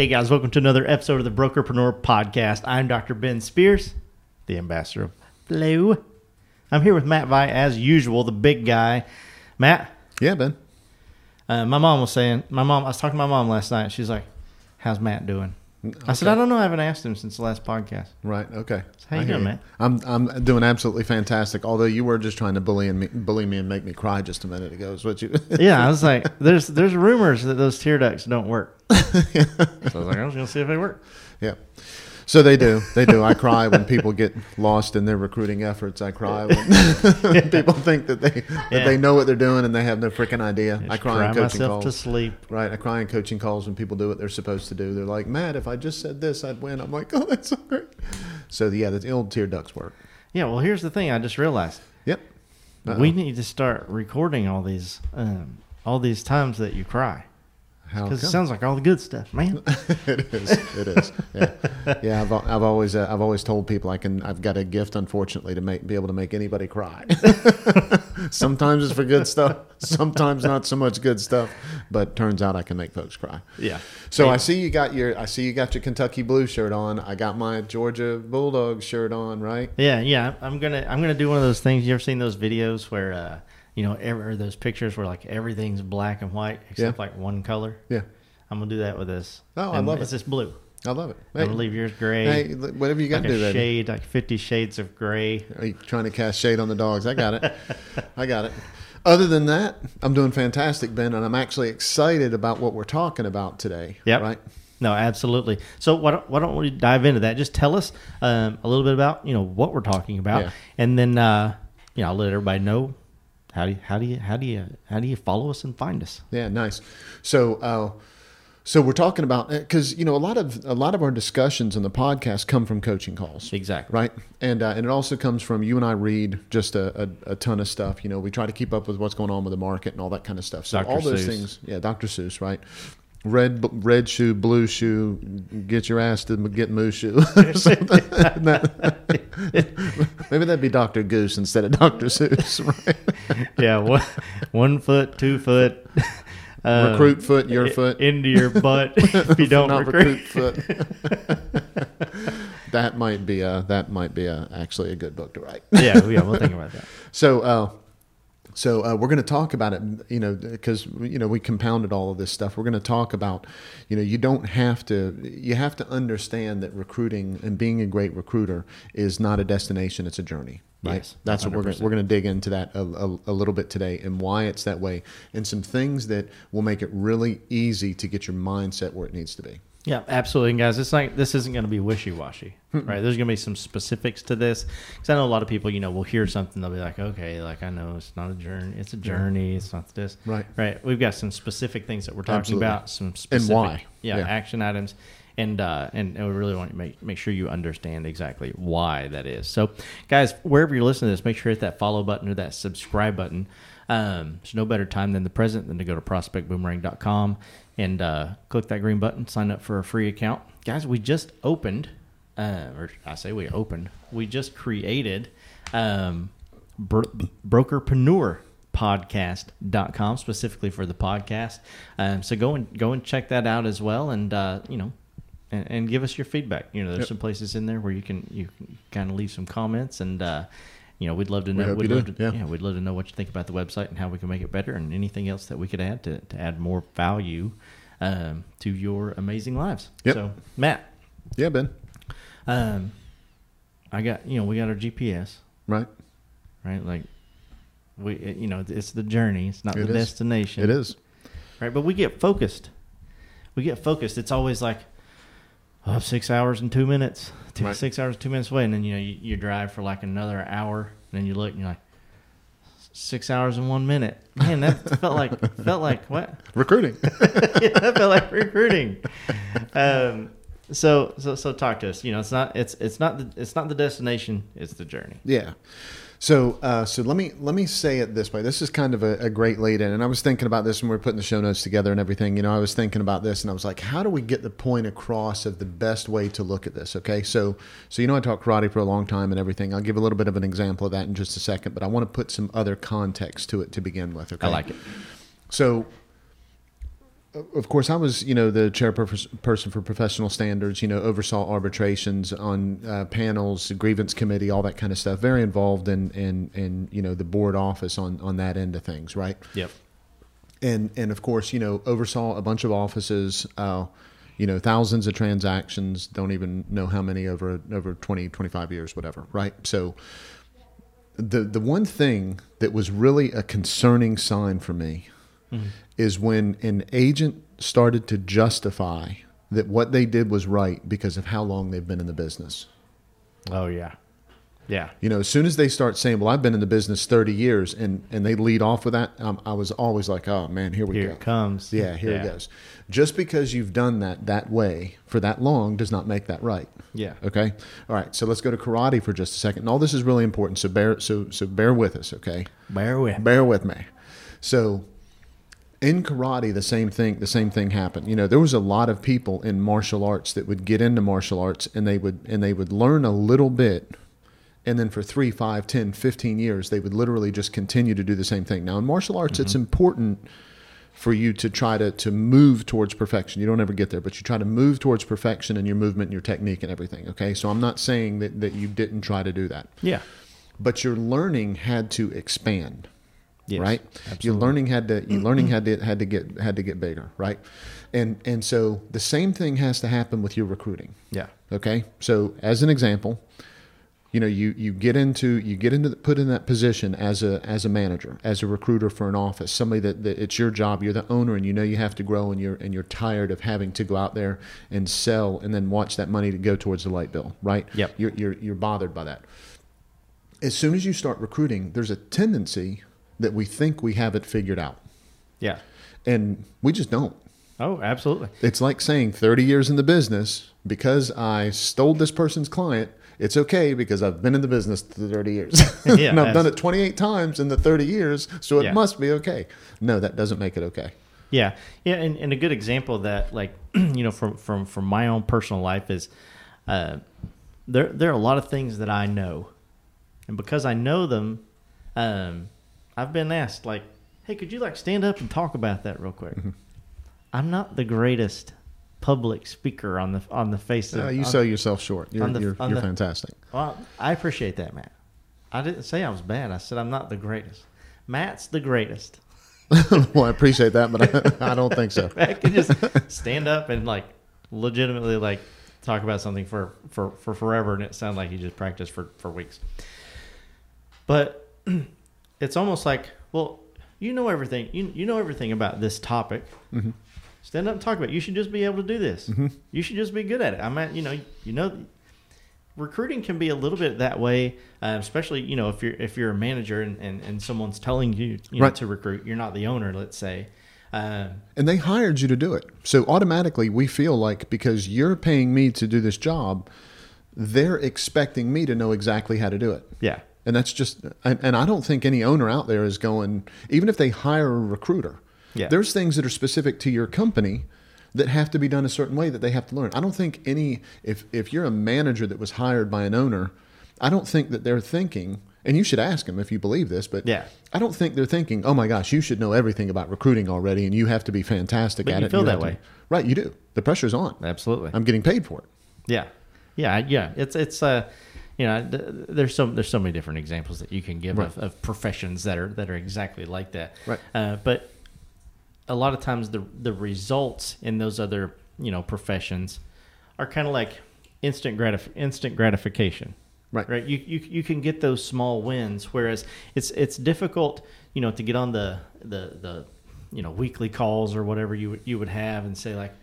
Hey guys, welcome to another episode of the Brokerpreneur Podcast. I'm Dr. Ben Spears, the ambassador of Blue. I'm here with Matt Vi as usual, the big guy. Matt, Yeah, Ben. uh, my mom was saying, my mom, I was talking to my mom last night. She's like, "How's Matt doing?" I said, "I don't know. I haven't asked him since the last podcast." Right. Okay. How you I hear doing, man? I'm I'm doing absolutely fantastic. Although you were just trying to bully and me, bully me and make me cry just a minute ago. Is what you? Yeah, I was like, "There's there's rumors that those tear ducts don't work." so I was like, "I was gonna see if they work." Yeah. So they do. They do. I cry when people get lost in their recruiting efforts. I cry when people think that they Yeah. they know what they're doing and they have no freaking idea. I Just cry in coaching myself to calls. sleep. Right. I cry in coaching calls when people do what they're supposed to do. They're like, Matt, if I just said this, I'd win. I'm like, oh, that's so great. So yeah, the old tear ducts work. Yeah, well, here's the thing. I just realized Yep. we need to start recording all these um, all these times that you cry because it sounds like all the good stuff, man. it is. It is. Yeah, yeah. I've, I've always uh, I've always told people I can. I've got a gift, unfortunately, to make be able to make anybody cry. sometimes it's for good stuff. Sometimes not so much good stuff. But turns out I can make folks cry. yeah. So I see you got your I see you got your Kentucky Blue shirt on. I got my Georgia Bulldogs shirt on. Right. Yeah, yeah. I'm gonna I'm gonna do one of those things. You ever seen those videos where uh, you know, ever those pictures where like everything's black and white except Yeah. like one color. Yeah. I'm gonna do that with this. Oh, I And love it's it. just blue. I love it. I'm gonna leave yours gray. hey, whatever you got like to a do, baby. shade, like Fifty Shades of Gray. Are you trying to cast shade on the dogs? I got it. I got it. Other than that, I'm doing fantastic, Ben, and I'm actually excited about what we're talking about today. Yep. Right. No, absolutely. So why don't, why don't we dive into that? Just tell us um, a little bit about you know what we're talking about, Yeah. and then uh, you know I'll let everybody know how do you, how do you how do you how do you follow us and find us? Yeah. Nice. So, uh, so we're talking about because you know a lot of a lot of our discussions on the podcast come from coaching calls. Exactly. Right, and uh, and it also comes from you and I read just a, a, a ton of stuff. You know, we try to keep up with what's going on with the market and all that kind of stuff. So Dr. all those Seuss. things, yeah, Dr. Seuss, right? Red red shoe, blue shoe, get your ass to get moo shoe. Something. Maybe that'd be Dr. Goose instead of Dr. Seuss, right? yeah, one, one foot, two foot. uh, recruit foot, your foot. into your butt if you don't recruit. recruit foot. that might be a that might be a, actually a good book to write. yeah, yeah, we'll think about that. So, uh, so uh, we're going to talk about it, you know, because you know we compounded all of this stuff. We're going to talk about, you know, you don't have to, you have to understand that recruiting and being a great recruiter is not a destination; it's a journey. Right. Yes, That's what we're going 100%. we're going to dig into that a, a, a little bit today and why it's that way, and some things that will make it really easy to get your mindset where it needs to be. Yeah, absolutely, and guys. It's like this isn't going to be wishy washy, right? There's going to be some specifics to this because I know a lot of people, you know, will hear something, they'll be like, okay, like I know it's not a journey, it's a journey, it's not this, Right. Right. We've got some specific things that we're talking Absolutely. about, some specific, why. yeah, Yeah. action items, and uh, and, and we really want to make make sure you understand exactly why that is. So, guys, wherever you're listening to this, make sure to hit that follow button or that subscribe button. Um, there's no better time than the present than to go to prospectboomerang.com and uh, click that green button, sign up for a free account. Guys, we just opened, uh, or I say we opened, we just created um, bro- Brokerpreneur podcast.com specifically for the podcast um, so go and go and check that out as well and uh, you know and, and give us your feedback you know there's Yep. some places in there where you can you can kind of leave some comments and uh, you know we'd love to We know we'd you love do, to, yeah. yeah, we'd love to know what you think about the website and how we can make it better and anything else that we could add to, to add more value um, to your amazing lives Yep. so matt Yeah, Ben. um, i got you know we got our gps Right. right like we it- you know it's the journey it's not It the is. destination It is. right? But we get focused. We get focused. It's always like, oh, six hours and two minutes, two, Right. six hours two minutes away, and then you know you, you drive for like another hour, and then you look and you're like, six hours and one minute. Man, that felt like felt like what? Recruiting. yeah, that felt like recruiting. Um, so so so talk to us. You know, it's not it's it's not the, it's not the destination. It's the journey. Yeah. So, uh, so let me let me say it this way. This is kind of a, a great lead in, and I was thinking about this when we were putting the show notes together and everything. You know, I was thinking about this, and I was like, how do we get the point across of the best way to look at this? Okay, so so you know, I taught karate for a long time and everything. I'll give a little bit of an example of that in just a second, but I want to put some other context to it to begin with. Okay, I like it. So of course, I was, you know, the chairperson for professional standards, you know, oversaw arbitrations on uh, panels, grievance committee, all that kind of stuff. Very involved in, in, in, you know, the board office on, on that end of things, right? Yep. And, and of course, you know, oversaw a bunch of offices, uh, you know, thousands of transactions, don't even know how many over, over 20, 25 years, whatever, right? So the, the one thing that was really a concerning sign for me mm-hmm. Is when an agent started to justify that what they did was right because of how long they've been in the business. Oh yeah. Yeah. You know, as soon as they start saying, "Well, I've been in the business 30 years," and and they lead off with that, um, I was always like, "Oh man, here we here go." Here it comes. Yeah, here yeah. it goes. Just because you've done that that way for that long does not make that right. Yeah. Okay. All right. So let's go to karate for just a second. And all this is really important. So bear so so bear with us. Okay. Bear with. Bear with me. So in karate the same thing the same thing happened. You know there was a lot of people in martial arts that would get into martial arts and they would and they would learn a little bit. And then for 3 five, ten, fifteen years they would literally just continue to do the same thing. Now in martial arts mm-hmm. it's important for you to try to to move towards perfection. You don't ever get there but you try to move towards perfection in your movement and your technique and everything okay? So i'm not saying that that you didn't try to do that. Yeah. But your learning had to expand yes, right? Absolutely. Your learning had to your mm-hmm. learning had to had to get had to get bigger, right? And and so the same thing has to happen with your recruiting. Yeah. Okay. So as an example, you know you you get into you get into the, put in that position as a as a manager as a recruiter for an office somebody that, that it's your job you're the owner and you know you have to grow and you're and you're tired of having to go out there and sell and then watch that money to go towards the light bill right yep you're you're, you're bothered by that as soon as you start recruiting there's a tendency that we think we have it figured out. Yeah. And we just don't. Oh, absolutely. It's like saying 30 years in the business, because I stole this person's client, it's okay because I've been in the business 30 years. Yeah, and I've done it 28 times in the 30 years, so it yeah. must be okay. No, that doesn't make it okay. Yeah. Yeah, and, and a good example of that like, you know, from from from my own personal life is uh there there are a lot of things that I know. And because I know them, um I've been asked like, "Hey, could you like stand up and talk about that real quick?" Mm-hmm. I'm not the greatest public speaker on the on the face of. Uh, you on, sell yourself short. You're the, you're, you're the, fantastic. Well, I appreciate that, Matt. I didn't say I was bad. I said I'm not the greatest. Matt's the greatest. well, I appreciate that, but I, I don't think so. I can just stand up and like legitimately like talk about something for for for forever, and it sounds like you just practiced for for weeks. But it's almost like, well, you know everything. You you know everything about this topic. Mm-hmm. Stand up and talk about. it. You should just be able to do this. Mm-hmm. You should just be good at it. I mean, you know you know recruiting can be a little bit that way, uh, especially you know if you're if you're a manager and, and, and someone's telling you, you know, right. to recruit, you're not the owner, let's say. Uh, and they hired you to do it, so automatically we feel like because you're paying me to do this job, they're expecting me to know exactly how to do it. Yeah. And that's just, and, and I don't think any owner out there is going, even if they hire a recruiter, yeah. there's things that are specific to your company that have to be done a certain way that they have to learn. I don't think any, if, if you're a manager that was hired by an owner, I don't think that they're thinking, and you should ask them if you believe this, but yeah. I don't think they're thinking, oh my gosh, you should know everything about recruiting already and you have to be fantastic but at you it. Feel that way. To, right, you do. The pressure's on. Absolutely. I'm getting paid for it. Yeah. Yeah. Yeah. It's, it's, uh, you know, there's so there's so many different examples that you can give right. of, of, professions that are that are exactly like that. Right. Uh, but a lot of times the the results in those other you know professions are kind of like instant gratif- instant gratification. Right. Right. You, you you can get those small wins, whereas it's it's difficult, you know, to get on the the the you know weekly calls or whatever you you would have and say like,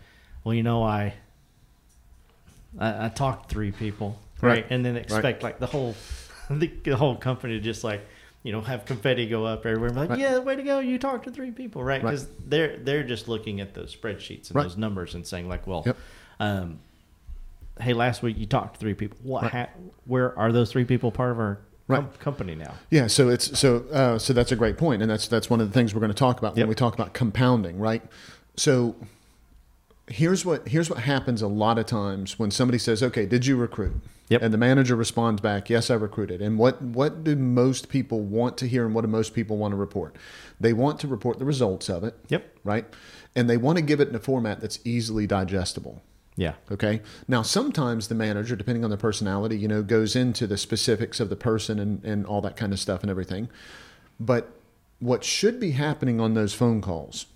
well, you know, I I, I talked three people right? right. And then expect right. like the whole the, the, whole company to just like you know have confetti go up everywhere. like, right. yeah, way to go! You talked to three people, right? Because they're they're just looking at those spreadsheets and those numbers and saying like, well, yep. um, hey, last week you talked to three people. What? Ha- where are those three people part of our right. Company now. Yeah, so it's so uh, so that's a great point, and that's that's one of the things we're going to talk about yep. when we talk about compounding, right? So here's what here's what happens a lot of times when somebody says, "Okay, did you recruit?" Yep. And the manager responds back, "Yes, I recruited." And what what do most people want to hear, and what do most people want to report? They want to report the results of it. Yep. Right. And they want to give it in a format that's easily digestible. Yeah. Okay. Now, sometimes the manager, depending on their personality, you know, goes into the specifics of the person and, and all that kind of stuff and everything. But what should be happening on those phone calls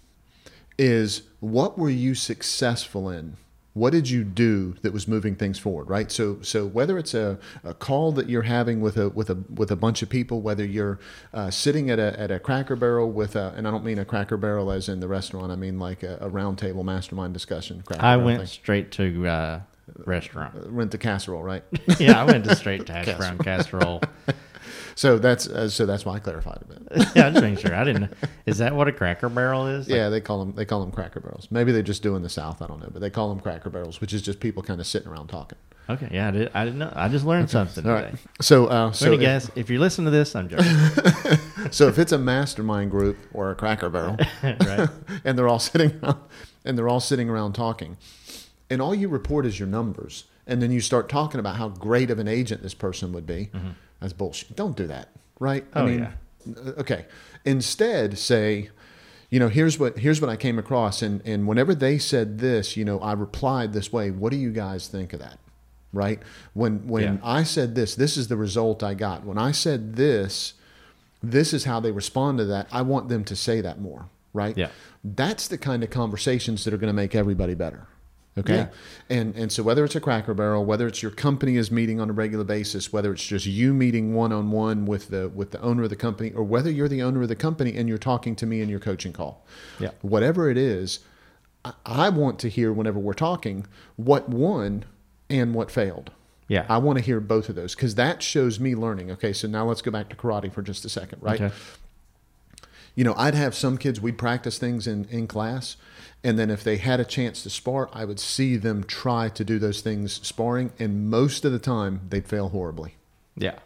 is what were you successful in? What did you do that was moving things forward, right? So, so whether it's a, a call that you're having with a with a with a bunch of people, whether you're uh, sitting at a at a Cracker Barrel with a, and I don't mean a Cracker Barrel as in the restaurant, I mean like a, a round table mastermind discussion. Cracker I Barrel went thing. straight to uh, restaurant. Went to casserole, right? yeah, I went to straight to hash brown casserole. so that's uh, so that's why I clarified a bit. yeah, I'm just making sure. I didn't. Is that what a Cracker Barrel is? Like- Yeah, they call them they call them Cracker Barrels. Maybe they just do in the South. I don't know, but they call them Cracker Barrels, which is just people kind of sitting around talking. okay. Yeah, I, did, I didn't know. I just learned something All today. right. So uh, So, so guys, if you're listening to this, I'm joking. so if it's a mastermind group or a Cracker Barrel, right? and they're all sitting around, and they're all sitting around talking, and all you report is your numbers, and then you start talking about how great of an agent this person would be. That's bullshit. Don't do that, right? Mm-hmm. Oh, yeah. uh, okay. Instead, say, you know, here's what here's what I came across, and and whenever they said this, you know, I replied this way. What do you guys think of that? Right? When when Yeah. I said this, this is the result I got. When I said this, this is how they respond to that. I want them to say that more, right? Yeah. That's the kind of conversations that are going to make everybody better. Okay. Yeah. And and so whether it's a cracker barrel, whether it's your company is meeting on a regular basis, whether it's just you meeting one on one with the with the owner of the company, or whether you're the owner of the company and you're talking to me in your coaching call. Yeah. Whatever it is, I, I want to hear whenever we're talking what won and what failed. Yeah. I want to hear both of those because that shows me learning. Okay, so now let's go back to karate for just a second, right? Okay. You know, I'd have some kids, we'd practice things in, in class, and then if they had a chance to spar, I would see them try to do those things sparring, and most of the time they'd fail horribly. Yeah.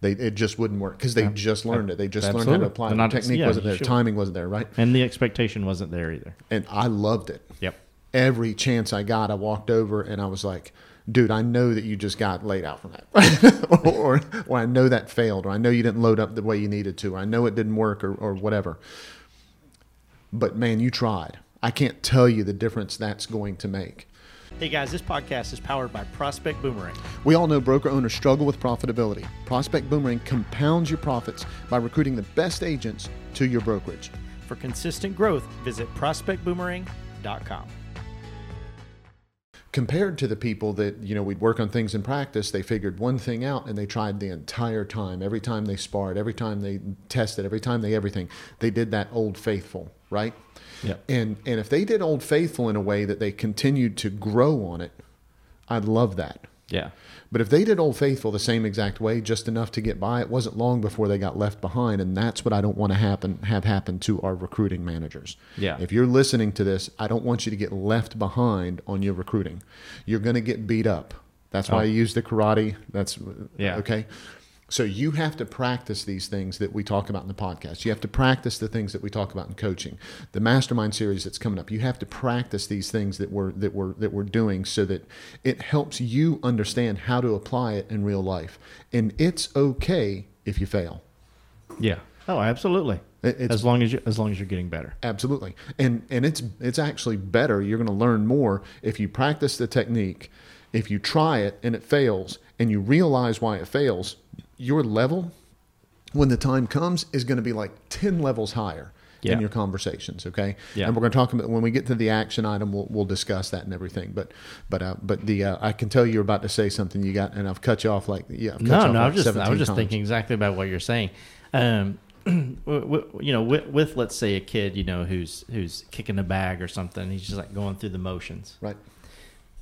They, it just wouldn't work because they just learned it. They just learned how to apply They're it. not- Technique yeah, wasn't there, sure. timing wasn't there, right? And the expectation wasn't there either. And I loved it. Yep. every chance I got, I walked over and I was like, dude, I know that you just got laid out from that. or, or I know that failed, or I know you didn't load up the way you needed to, or I know it didn't work, or, or whatever. But man, you tried. I can't tell you the difference that's going to make. Hey guys, this podcast is powered by Prospect Boomerang. We all know broker owners struggle with profitability. Prospect Boomerang compounds your profits by recruiting the best agents to your brokerage. For consistent growth, visit prospectboomerang.com. compared to the people that you know we'd work on things in practice they figured one thing out and they tried the entire time every time they sparred every time they tested every time they everything they did that old faithful right Yep. and and if they did old faithful in a way that they continued to grow on it i'd love that Yeah. but if they did Old Faithful the same exact way, just enough to get by, it wasn't long before they got left behind, and that's what I don't want to happen have happen to our recruiting managers. Yeah. If you're listening to this, I don't want you to get left behind on your recruiting. You're going to get beat up. That's why Oh. I use the karate. That's Yeah. Okay. So you have to practice these things that we talk about in the podcast. You have to practice the things that we talk about in coaching. The mastermind series that's coming up. You have to practice these things that we're that we're that we're doing so that it helps you understand how to apply it in real life. And it's okay if you fail. Yeah. Oh, absolutely. It's- as long as you as long as you're getting better. Absolutely. And and it's it's actually better. You're going to learn more if you practice the technique. If you try it and it fails and you realize why it fails, your level when the time comes is going to be like 10 levels higher Yeah. in your conversations, okay? Yeah. And we're going to talk about when we get to the action item we'll we'll discuss that and everything. But but uh, but the uh, I can tell you're about to say something you got and I've cut you off like yeah, I've cut you No, off no, I like was just I 17 was just times. thinking exactly about what you're saying. Um, you know, with, with let's say a kid, you know, who's who's kicking a bag or something, he's just like going through the motions. Right.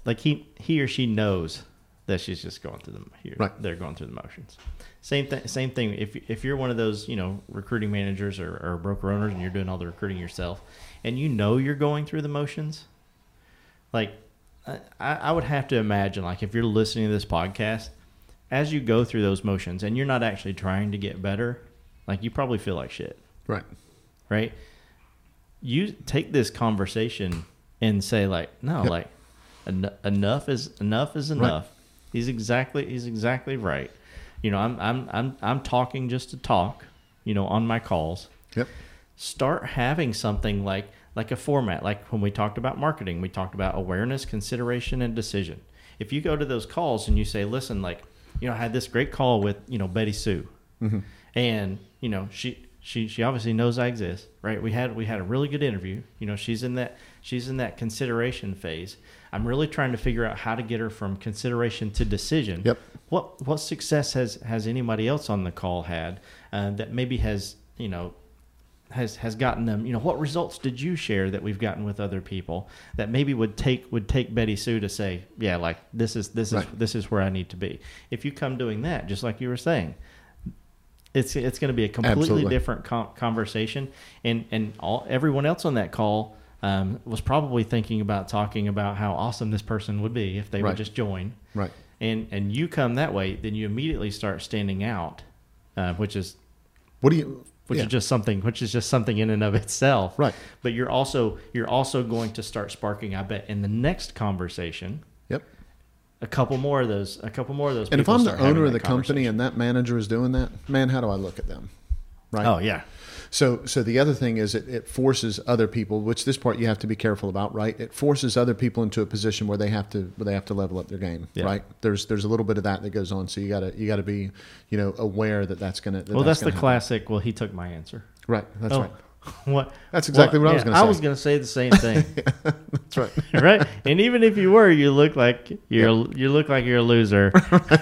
Like he he or she knows that she's just going through the here. Right. They're going through the motions. Same thing. Same thing. If if you're one of those you know recruiting managers or, or broker owners and you're doing all the recruiting yourself, and you know you're going through the motions, like I, I would have to imagine like if you're listening to this podcast, as you go through those motions and you're not actually trying to get better, like you probably feel like shit Right. right? You take this conversation and say like, no, Yep. like en- enough is enough is enough. He's exactly he's exactly right. You know, I'm I'm I'm I'm talking just to talk. You know, on my calls, Yep. start having something like like a format like when we talked about marketing we talked about awareness consideration and decision if you go to those calls and you say listen like you know i had this great call with you know betty sue mm-hmm. and you know she she she obviously knows i exist right we had we had a really good interview you know she's in that she's in that consideration phase i'm really trying to figure out how to get her from consideration to decision Yep. what what success has has anybody else on the call had uh, that maybe has you know has has gotten them you know what results did you share that we've gotten with other people that maybe would take would take Betty Sue to say yeah like this is this is Right. this is where I need to be if you come doing that just like you were saying it's it's going to be a completely Absolutely. different com- conversation and and all everyone else on that call um, was probably thinking about talking about how awesome this person would be if they Right. would just join Right. and and you come that way then you immediately start standing out uh, which is What do you? which yeah. is just something which is just something in and of itself Right. but you're also you're also going to start sparking i bet in the next conversation Yep. a couple more of those a couple more of those And if I'm the owner of the company and that manager is doing that, man, how do I look at them? Right. oh yeah So, so the other thing is it, it forces other people, which this part you have to be careful about, right? It forces other people into a position where they have to, where they have to level up their game, Yeah. right? There's, there's a little bit of that that goes on. So you gotta, you gotta be, you know, aware that that's gonna. That well that's, the gonna happen. classic well he took my answer Right. That's oh, right. what That's exactly what I was yeah, gonna say. i was going to say the same thing That's right. right and even if you were you look like you're you look like you're a loser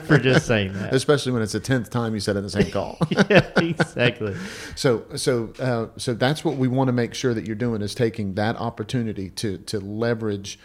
for just saying that Especially when it's the tenth time you said it in the same call. yeah exactly So, so, uh, so that's what we want to make sure that you're doing is taking that opportunity to to leverage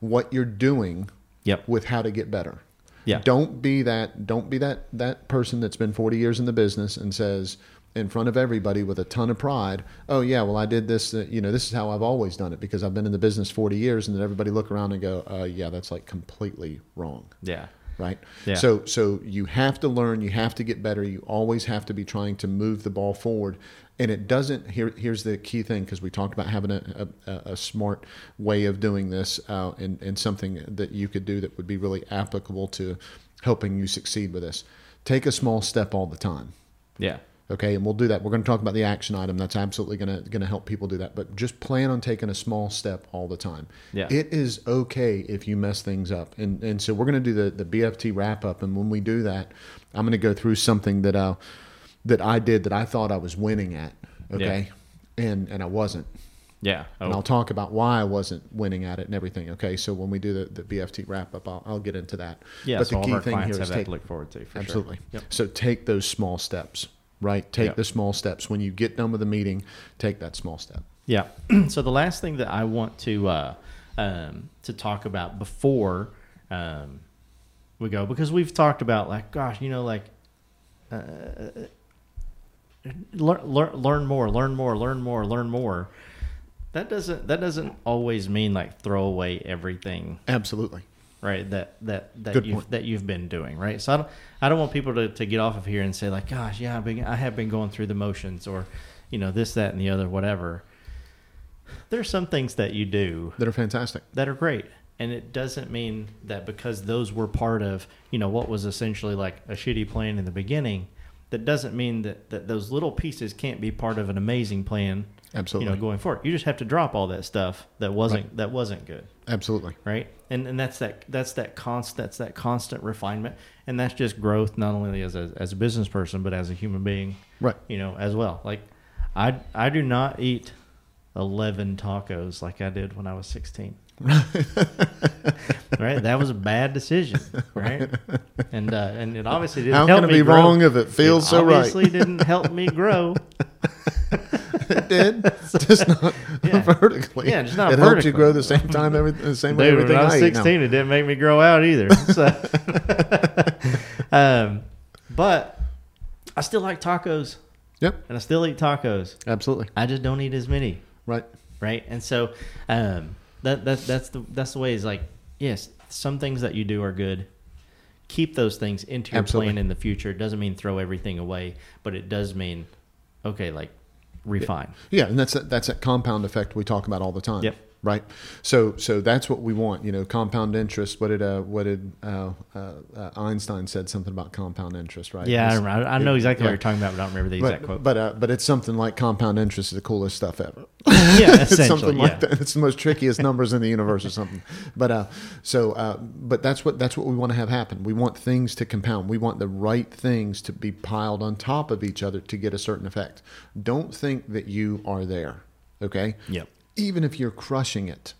what you're doing yep with how to get better. Yeah. Don't be that. Don't be that that person that's been 40 years in the business and says in front of everybody with a ton of pride, "Oh yeah, well I did this. Uh, you know, this is how I've always done it because I've been in the business 40 years." And then everybody look around and go, uh, "Yeah, that's like completely wrong." yeah right? Yeah. So so you have to learn, you have to get better. You always have to be trying to move the ball forward. And it doesn't. Here, here's the key thing because we talked about having a, a, a smart way of doing this, uh, and and something that you could do that would be really applicable to helping you succeed with this. Take a small step all the time. yeah Okay, and we'll do that. We're going to talk about the action item. That's absolutely going to going to help people do that. But just plan on taking a small step all the time. Yeah. It is okay if you mess things up. And and so we're going to do the the BFT wrap up. And when we do that, I'm going to go through something that uh that I did that I thought I was winning at. Okay, and and I wasn't. yeah And oh, I'll talk about why I wasn't winning at it and everything. Okay, so when we do the, the BFT wrap up, I'll, I'll get into that. yeah but so the key thing here is here have is that take to look forward to for Absolutely. sure yep. So take those small steps, right? Take the small steps. When you get done with the meeting, take that small step. Yeah. so the last thing that I want to uh, um, to talk about before um, we go, because we've talked about like, gosh, you know, like uh, learn, learn learn more, learn more, learn more, learn more. That doesn't that doesn't always mean like throw away everything Absolutely. Right that that that Good you point. that you've been doing right so i don't i don't want people to, to get off of here and say like gosh yeah i've been i have been going through the motions or you know this that and the other whatever there's some things that you do That are fantastic. that are great and it doesn't mean that because those were part of you know what was essentially like a shitty plan in the beginning that doesn't mean that, that those little pieces can't be part of an amazing plan Absolutely. you know going forward you just have to drop all that stuff that wasn't Right. that wasn't good Absolutely. right and and that's that that's that const that's that constant refinement and that's just growth not only as a, as a business person but as a human being Right. you know as well like i i do not eat 11 tacos like i did when i was 16 right that was a bad decision right and uh and it obviously didn't How help can it me be grow. wrong if it feels it so right? obviously didn't help me grow did. just not Yeah. vertically. Yeah, just not It helped you vertically. grow the same time, every, the same way everything when I was I now. 16, it didn't make me grow out either. So, um, but I still like tacos Yep. and I still eat tacos. Absolutely. I just don't eat as many, Right. right? And so um, that that that's the that's the way. Is like yes, some things that you do are good. Keep those things into your Absolutely. plan in the future. It doesn't mean throw everything away, but it does mean okay, like refine. Yeah, and that's that, that's that compound effect we talk about all the time. Yep. Right? So so that's what we want. You know, compound interest. What did uh, what did uh, uh, uh, Einstein said something about compound interest, right? Yeah, I, It's- remember. I know exactly yeah. what you're talking about, but I don't remember the exact But quote. but, uh, but it's something like compound interest is the coolest stuff ever. yeah, it's something yeah. like that. It's the most trickiest numbers in the universe or something. But uh, so uh, but that's what that's what we want to have happen. We want things to compound. We want the right things to be piled on top of each other to get a certain effect. Don't think that you are there. Okay. Yep. Even if you're crushing it,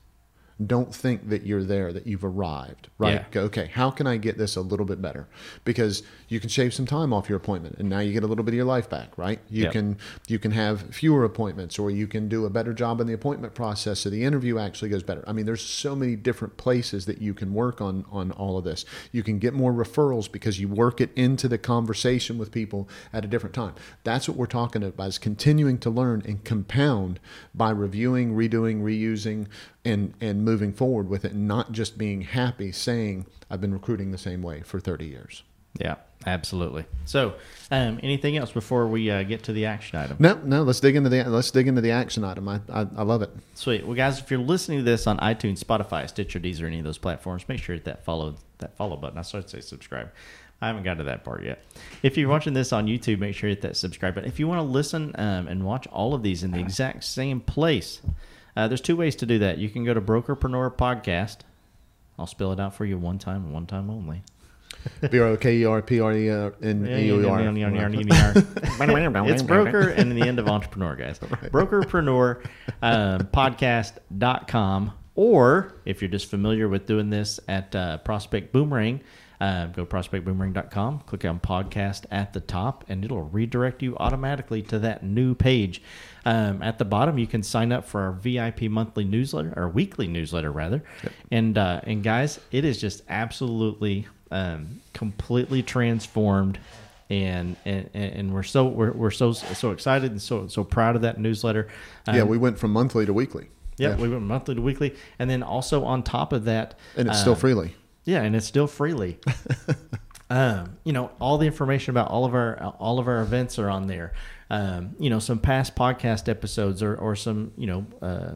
don't think that you're there, that you've arrived, right? Yeah. Go, okay, how can I get this a little bit better? Because you can shave some time off your appointment and now you get a little bit of your life back, right? You Yep. can you can have fewer appointments or you can do a better job in the appointment process so the interview actually goes better. I mean, there's so many different places that you can work on on all of this. You can get more referrals because you work it into the conversation with people at a different time. That's what we're talking about is continuing to learn and compound by reviewing, redoing, reusing and and moving forward with it and not just being happy saying I've been recruiting the same way for 30 years. Yeah, absolutely. So, um, anything else before we uh, get to the action item? No, no, let's dig into the let's dig into the action item. I I, I love it. Sweet. Well, guys, if you're listening to this on iTunes, Spotify, Stitcher, Deezer, any of those platforms, make sure to hit that follow that follow button. I started to say subscribe. I haven't got to that part yet. If you're watching this on YouTube, make sure to hit that subscribe button. If you want to listen um, and watch all of these in the exact same place, uh, there's two ways to do that. You can go to Brokerpreneur Podcast. I'll spell it out for you one time, one time only. B R O K E R P R E R N E O R. it's broker and in the end of entrepreneur, guys. Brokerpreneur um, podcast.com. Or if you're just familiar with doing this at uh, Prospect Boomerang, uh, go prospectboomerang.com, click on podcast at the top, and it'll redirect you automatically to that new page. Um, at the bottom, you can sign up for our VIP monthly newsletter, or weekly newsletter, rather. And, uh, and guys, it is just absolutely um, completely transformed and and, and we're so we're, we're so so excited and so so proud of that newsletter. Um, Yeah, we went from monthly to weekly. yeah, yeah. we went monthly to weekly, and then also on top of that, and it's still um, freely. Yeah, and it's still freely. um, you know, all the information about all of our all of our events are on there. Um, you know, some past podcast episodes or, or some you know uh,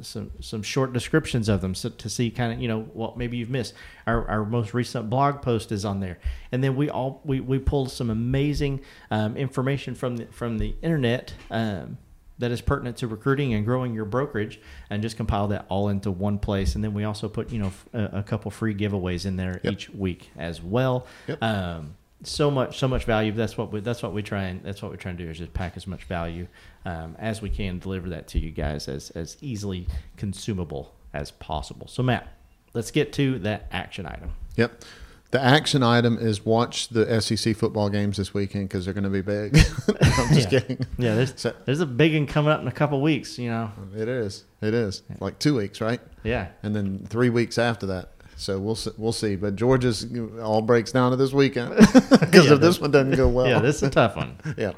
some some short descriptions of them so, to see kind of you know what maybe you've missed. Our, our most recent blog post is on there, and then we all we, we pulled some amazing um, information from the from the internet. Um, that is pertinent to recruiting and growing your brokerage and just compile that all into one place and then we also put you know a couple free giveaways in there Yep. each week as well Yep. um, so much so much value that's what we that's what we try and that's what we're trying to do is just pack as much value um, as we can deliver that to you guys as as easily consumable as possible so matt let's get to that action item Yep. The action item is watch the SEC football games this weekend because they're going to be big. I'm just yeah. kidding. yeah there's So- there's a big one coming up in a couple weeks you know It is. It is like two weeks, right? yeah And then three weeks after that. So we'll see, we'll see. But Georgia's all breaks down to this weekend because Yeah, if this one doesn't go well, yeah this is a tough one yeah.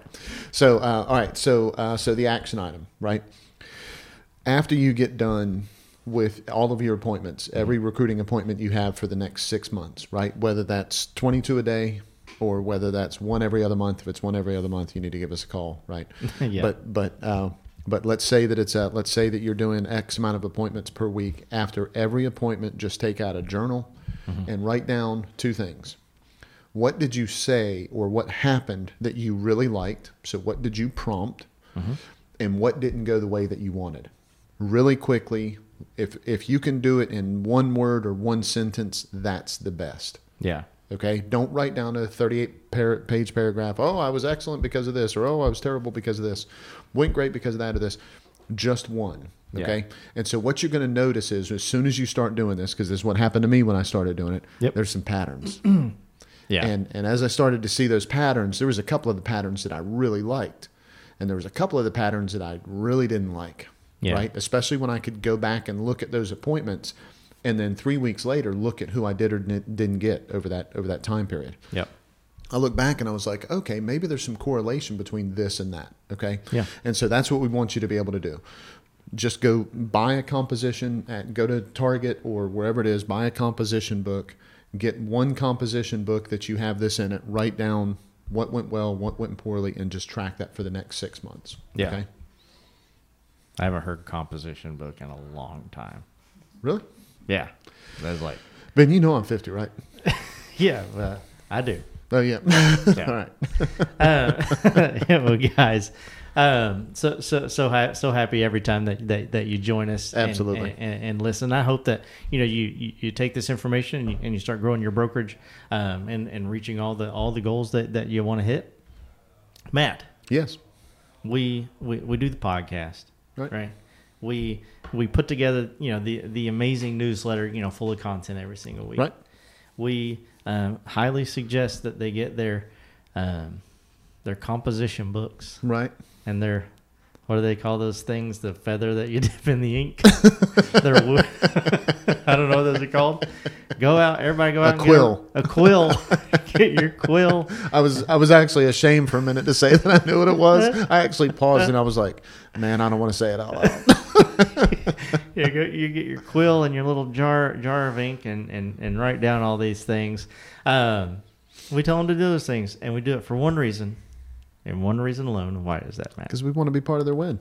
So uh, all right. So uh, so the action item, right? After you get done with all of your appointments, mm-hmm. every recruiting appointment you have for the next six months, right? Whether that's twenty-two a day or whether that's one every other month. If it's one every other month, you need to give us a call, right? Yeah. But but uh, but let's say that it's a, let's say that you're doing X amount of appointments per week. After every appointment, just take out a journal mm-hmm. and write down two things what did you say or what happened that you really liked? So, what did you prompt? Mm-hmm. And what didn't go the way that you wanted? Really quickly, if if you can do it in one word or one sentence, that's the best. yeah Okay, don't write down a 38 par- page paragraph. Oh, I was excellent because of this, or oh, I was terrible because of this. Went great because of that or this. Just one. Yeah. Okay, and so what you're going to notice is as soon as you start doing this, because this is what happened to me when I started doing it. Yep. There's some patterns. yeah And and as I started to see those patterns, there was a couple of the patterns that I really liked, and there was a couple of the patterns that I really didn't like. Yeah. Right, especially when I could go back and look at those appointments, and then three weeks later look at who I did or didn't didn't get over that over that time period. yep I look back and I was like, okay, maybe there's some correlation between this and that. Okay. Yeah. And so that's what we want you to be able to do. Just go buy a composition at go to Target or wherever it is, buy a composition book, get one composition book that you have this in it, write down what went well, what went poorly, and just track that for the next six months. Yeah. Okay. I haven't heard composition book in a long time. Really? Yeah, that's like Ben, you know I'm 50, right? yeah, I do. Oh yeah. Yeah. All right. uh, yeah, well, guys, um, so so so ha- so happy every time that, that, that you join us, and- Absolutely. and, and, and listen. I hope that you know you, you, you take this information and you, and you start growing your brokerage, um, and and reaching all the all the goals that, that you want to hit. Matt, Yes. we, we we do the podcast, Right. We we put together you know the the amazing newsletter you know full of content every single week. Right. We um, highly suggest that they get their um, their composition books Right. and their what do they call those things? The feather that you dip in the ink. their wo- I don't know what those are called. Go out, everybody go out. A and get quill. A, quill. get your quill. I was I was actually ashamed for a minute to say that I knew what it was. I actually paused and I was like, "Man, I don't want to say it out loud." you, go, you get your quill and your little jar jar of ink and, and, and write down all these things. Um, we tell them to do those things, and we do it for one reason, and one reason alone. Why does that, matter? Because we want to be part of their win.